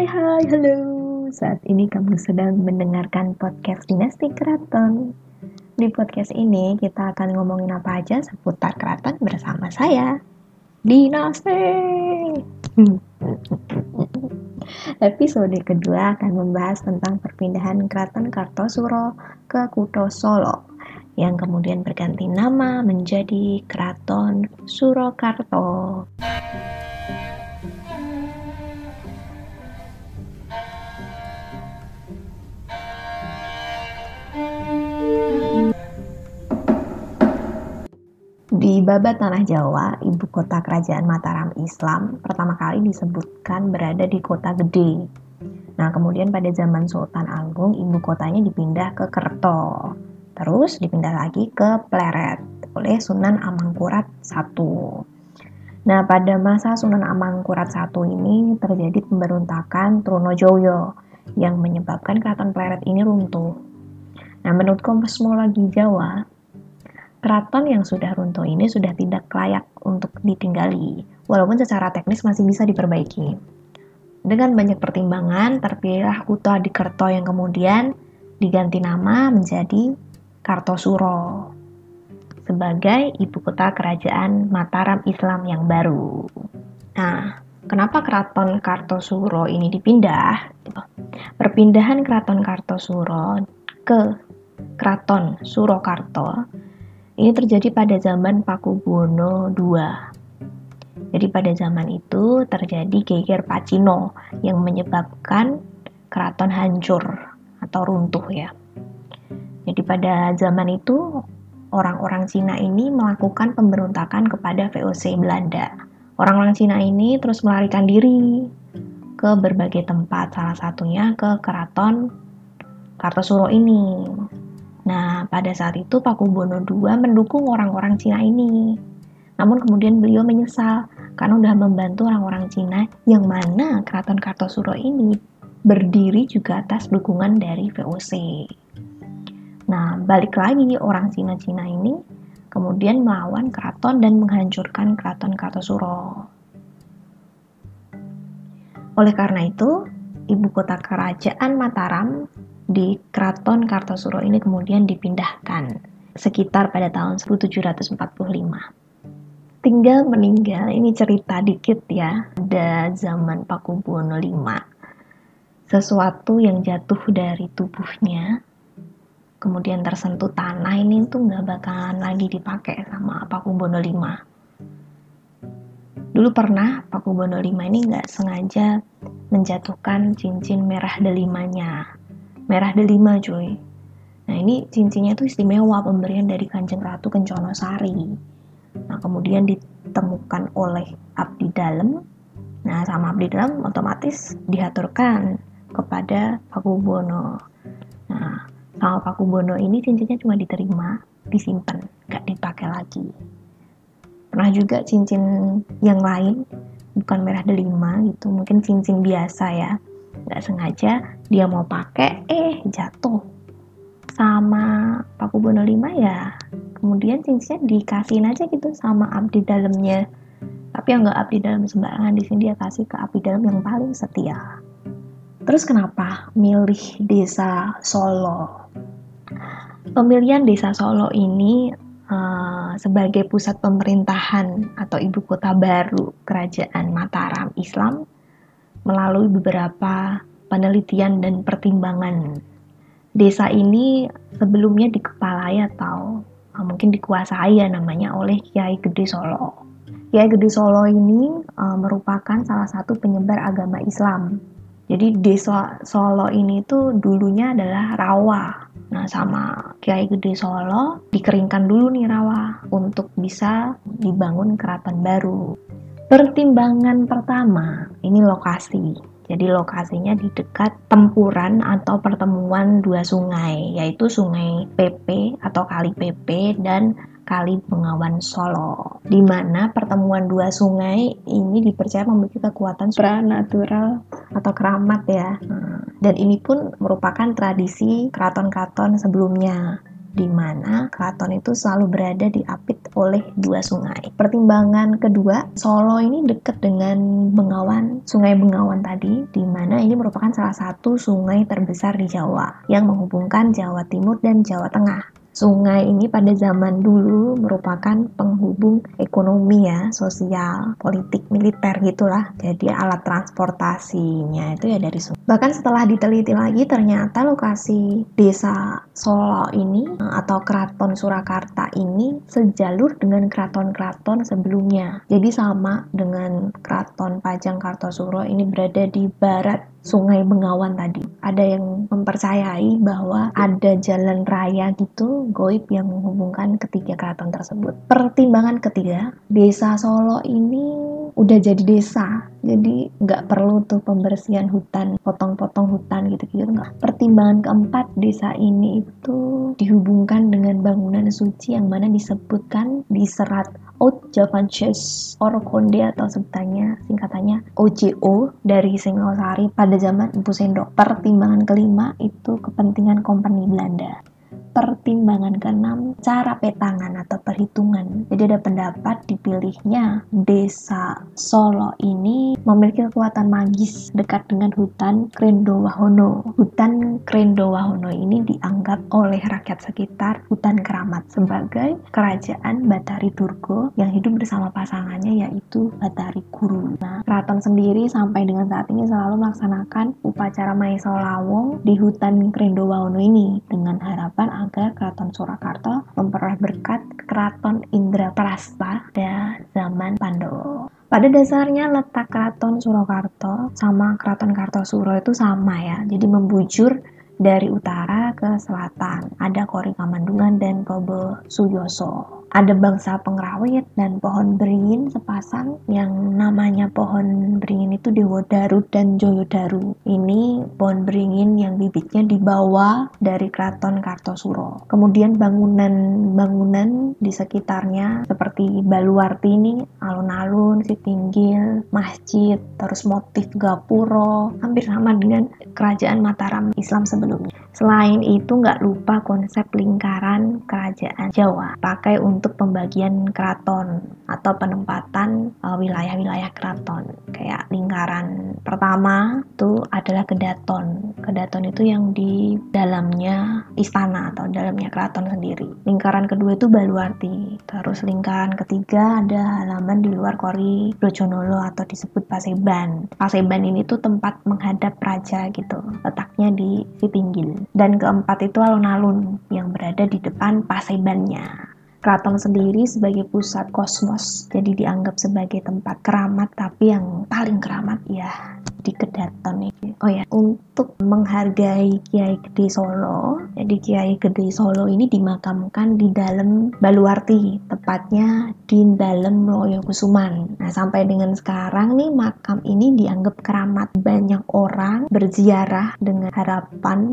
Hai hai halo. Saat ini kamu sedang mendengarkan podcast Dinasti Keraton. Di podcast ini kita akan ngomongin apa aja seputar keraton bersama saya Dinasti. Episode kedua akan membahas tentang perpindahan keraton Kartosuro ke Kuto Solo yang kemudian berganti nama menjadi Keraton Surakarta. Babat tanah Jawa, ibu kota kerajaan Mataram Islam pertama kali disebutkan berada di kota gede. Nah, kemudian pada zaman Sultan Agung, ibu kotanya dipindah ke Kerto. Terus dipindah lagi ke Pleret oleh Sunan Amangkurat I. Nah, pada masa Sunan Amangkurat I ini terjadi pemberontakan Trunojoyo yang menyebabkan keraton Pleret ini runtuh. Nah, menurut kosmologi Jawa, keraton yang sudah runtuh ini sudah tidak layak untuk ditinggali, walaupun secara teknis masih bisa diperbaiki. Dengan banyak pertimbangan, terpilihlah Kuto Adikerto yang kemudian diganti nama menjadi Kartosuro sebagai ibu kota kerajaan Mataram Islam yang baru. Nah, kenapa keraton Kartosuro ini dipindah? Perpindahan keraton Kartosuro ke keraton Surakarta ini terjadi pada zaman Pakubuwono II. Jadi pada zaman itu terjadi geger Pacino yang menyebabkan keraton hancur atau runtuh ya. Jadi pada zaman itu orang-orang Cina ini melakukan pemberontakan kepada VOC Belanda. Orang-orang Cina ini terus melarikan diri ke berbagai tempat, salah satunya ke keraton Kartosuro ini. Nah, pada saat itu Pakubono II mendukung orang-orang Cina ini. Namun kemudian beliau menyesal karena sudah membantu orang-orang Cina yang mana Keraton Kartosuro ini berdiri juga atas dukungan dari VOC. Nah, balik lagi orang Cina-Cina ini kemudian melawan keraton dan menghancurkan Keraton Kartosuro. Oleh karena itu, ibu kota kerajaan Mataram di Keraton Kartosuro ini kemudian dipindahkan sekitar pada tahun 1745. Tinggal meninggal, ini cerita dikit ya, ada zaman Pakubuwono V. Sesuatu yang jatuh dari tubuhnya, kemudian tersentuh tanah ini tuh nggak bakalan lagi dipakai sama Pakubuwono V. Dulu pernah Pakubuwono V ini nggak sengaja menjatuhkan cincin merah delimanya merah delima cuy. Nah ini cincinnya itu istimewa pemberian dari kanjeng ratu kencono sari nah kemudian ditemukan oleh abdi dalam nah sama abdi dalam otomatis diaturkan kepada Pakubono nah sama Pakubono ini cincinnya cuma diterima disimpan nggak dipakai lagi. Pernah juga cincin yang lain bukan merah delima gitu mungkin cincin biasa ya nggak sengaja dia mau pakai eh jatuh. Sama Paku Bono 5 ya kemudian cincinnya dikasihin aja gitu sama abdi dalamnya tapi yang nggak abdi dalam sembarangan di sini dia kasih ke abdi dalam yang paling setia. Terus kenapa milih desa Solo? Pemilihan desa Solo ini uh, sebagai pusat pemerintahan atau ibu kota baru kerajaan Mataram Islam melalui beberapa penelitian dan pertimbangan. Desa ini sebelumnya dikepalai atau uh, mungkin dikuasai ya namanya oleh Kiai Gede Solo. Kiai Gede Solo ini uh, merupakan salah satu penyebar agama Islam. Jadi desa Solo ini tuh dulunya adalah rawa. Nah sama Kiai Gede Solo dikeringkan dulu nih rawa untuk bisa dibangun keraton baru. Pertimbangan pertama, ini lokasi. Jadi lokasinya di dekat tempuran atau pertemuan dua sungai, yaitu Sungai PP atau Kali PP dan Kali Bengawan Solo, di mana pertemuan dua sungai ini dipercaya memiliki kekuatan supranatural atau keramat ya. Nah, dan ini pun merupakan tradisi keraton-keraton sebelumnya di mana keraton itu selalu berada di apit oleh dua sungai. Pertimbangan kedua, Solo ini dekat dengan Bengawan, Sungai Bengawan tadi, di mana ini merupakan salah satu sungai terbesar di Jawa yang menghubungkan Jawa Timur dan Jawa Tengah. Sungai ini pada zaman dulu merupakan penghubung ekonomi ya, sosial, politik, militer gitulah. Jadi alat transportasinya itu ya dari sungai. Bahkan setelah diteliti lagi ternyata lokasi desa Solo ini atau keraton Surakarta ini sejalur dengan keraton-keraton sebelumnya. Jadi sama dengan keraton Pajang Kartosuro ini berada di barat Sungai Bengawan tadi. Ada yang mempercayai bahwa ada jalan raya gitu goib yang menghubungkan ketiga keraton tersebut. Pertimbangan ketiga, desa Solo ini udah jadi desa, jadi nggak perlu tuh pembersihan hutan, potong-potong hutan gitu-gitu nggak. Pertimbangan keempat, desa ini itu dihubungkan dengan bangunan suci yang mana disebutkan di serat Oud Javanches Orokonde atau sebutannya singkatannya OJO dari Singosari pada zaman Empu Sendok. Pertimbangan kelima itu kepentingan kompeni Belanda pertimbangan keenam cara petangan atau perhitungan. Jadi ada pendapat dipilihnya desa Solo ini memiliki kekuatan magis dekat dengan hutan Krendo Wahono. Hutan Krendo Wahono ini dianggap oleh rakyat sekitar hutan keramat sebagai kerajaan Batari Durgo yang hidup bersama pasangannya yaitu Batari Guru. Nah, keraton sendiri sampai dengan saat ini selalu melaksanakan upacara Maisa Lawong di hutan Krendo Wahono ini dengan harapan agar Keraton Surakarta memperoleh berkat Keraton Indraprasta pada zaman Pandowo. Pada dasarnya letak Keraton Surakarta sama Keraton Kartosuro itu sama ya, jadi membujur dari utara selatan. Ada Kori Kamandungan dan Kobe Suyoso ada bangsa pengrawit dan pohon beringin sepasang yang namanya pohon beringin itu Dewa Daru dan Joyo Daru. Ini pohon beringin yang bibitnya dibawa dari keraton Kartosuro. Kemudian bangunan-bangunan di sekitarnya seperti Baluarti ini, alun-alun, Sitinggil, masjid, terus motif gapuro, hampir sama dengan kerajaan Mataram Islam sebelumnya. Selain itu nggak lupa konsep lingkaran kerajaan Jawa, pakai untuk pembagian keraton atau penempatan uh, wilayah-wilayah keraton. Kayak lingkaran pertama itu adalah kedaton. Kedaton itu yang di dalamnya istana atau dalamnya keraton sendiri. Lingkaran kedua itu Baluarti. Terus lingkaran ketiga ada halaman di luar Kori Brojonolo atau disebut Paseban. Paseban ini tuh tempat menghadap raja gitu. Letaknya di Sitinggil. Dan keempat itu alun-alun yang berada di depan Pasebannya. Keraton sendiri sebagai pusat kosmos, jadi dianggap sebagai tempat keramat, tapi yang paling keramat ya di Kedaton ini. Oh ya, untuk menghargai Kiai Gede Solo, jadi Kiai Gede Solo ini dimakamkan di dalam Baluarti, tepatnya di dalam Loyo Kusuman. Nah, sampai dengan sekarang nih makam ini dianggap keramat. Banyak orang berziarah dengan harapan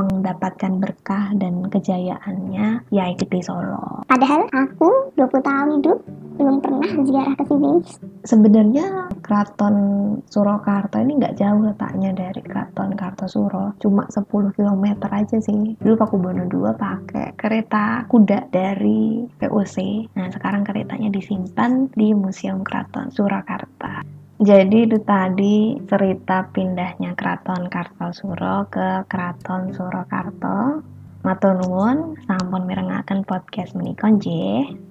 mendapatkan berkah dan kejayaannya Kiai Gede Solo. Padahal Padahal aku 20 tahun hidup belum pernah ziarah ke sini. Sebenarnya keraton Surakarta ini nggak jauh letaknya dari keraton Kartosuro, cuma 10 km aja sih. Dulu Pak Kubono II pakai kereta kuda dari VOC. Nah sekarang keretanya disimpan di Museum Keraton Surakarta. Jadi itu tadi cerita pindahnya Keraton Kartosuro ke Keraton Surakarta. Matur nuwun, sampun mirengaken podcast menika nggih.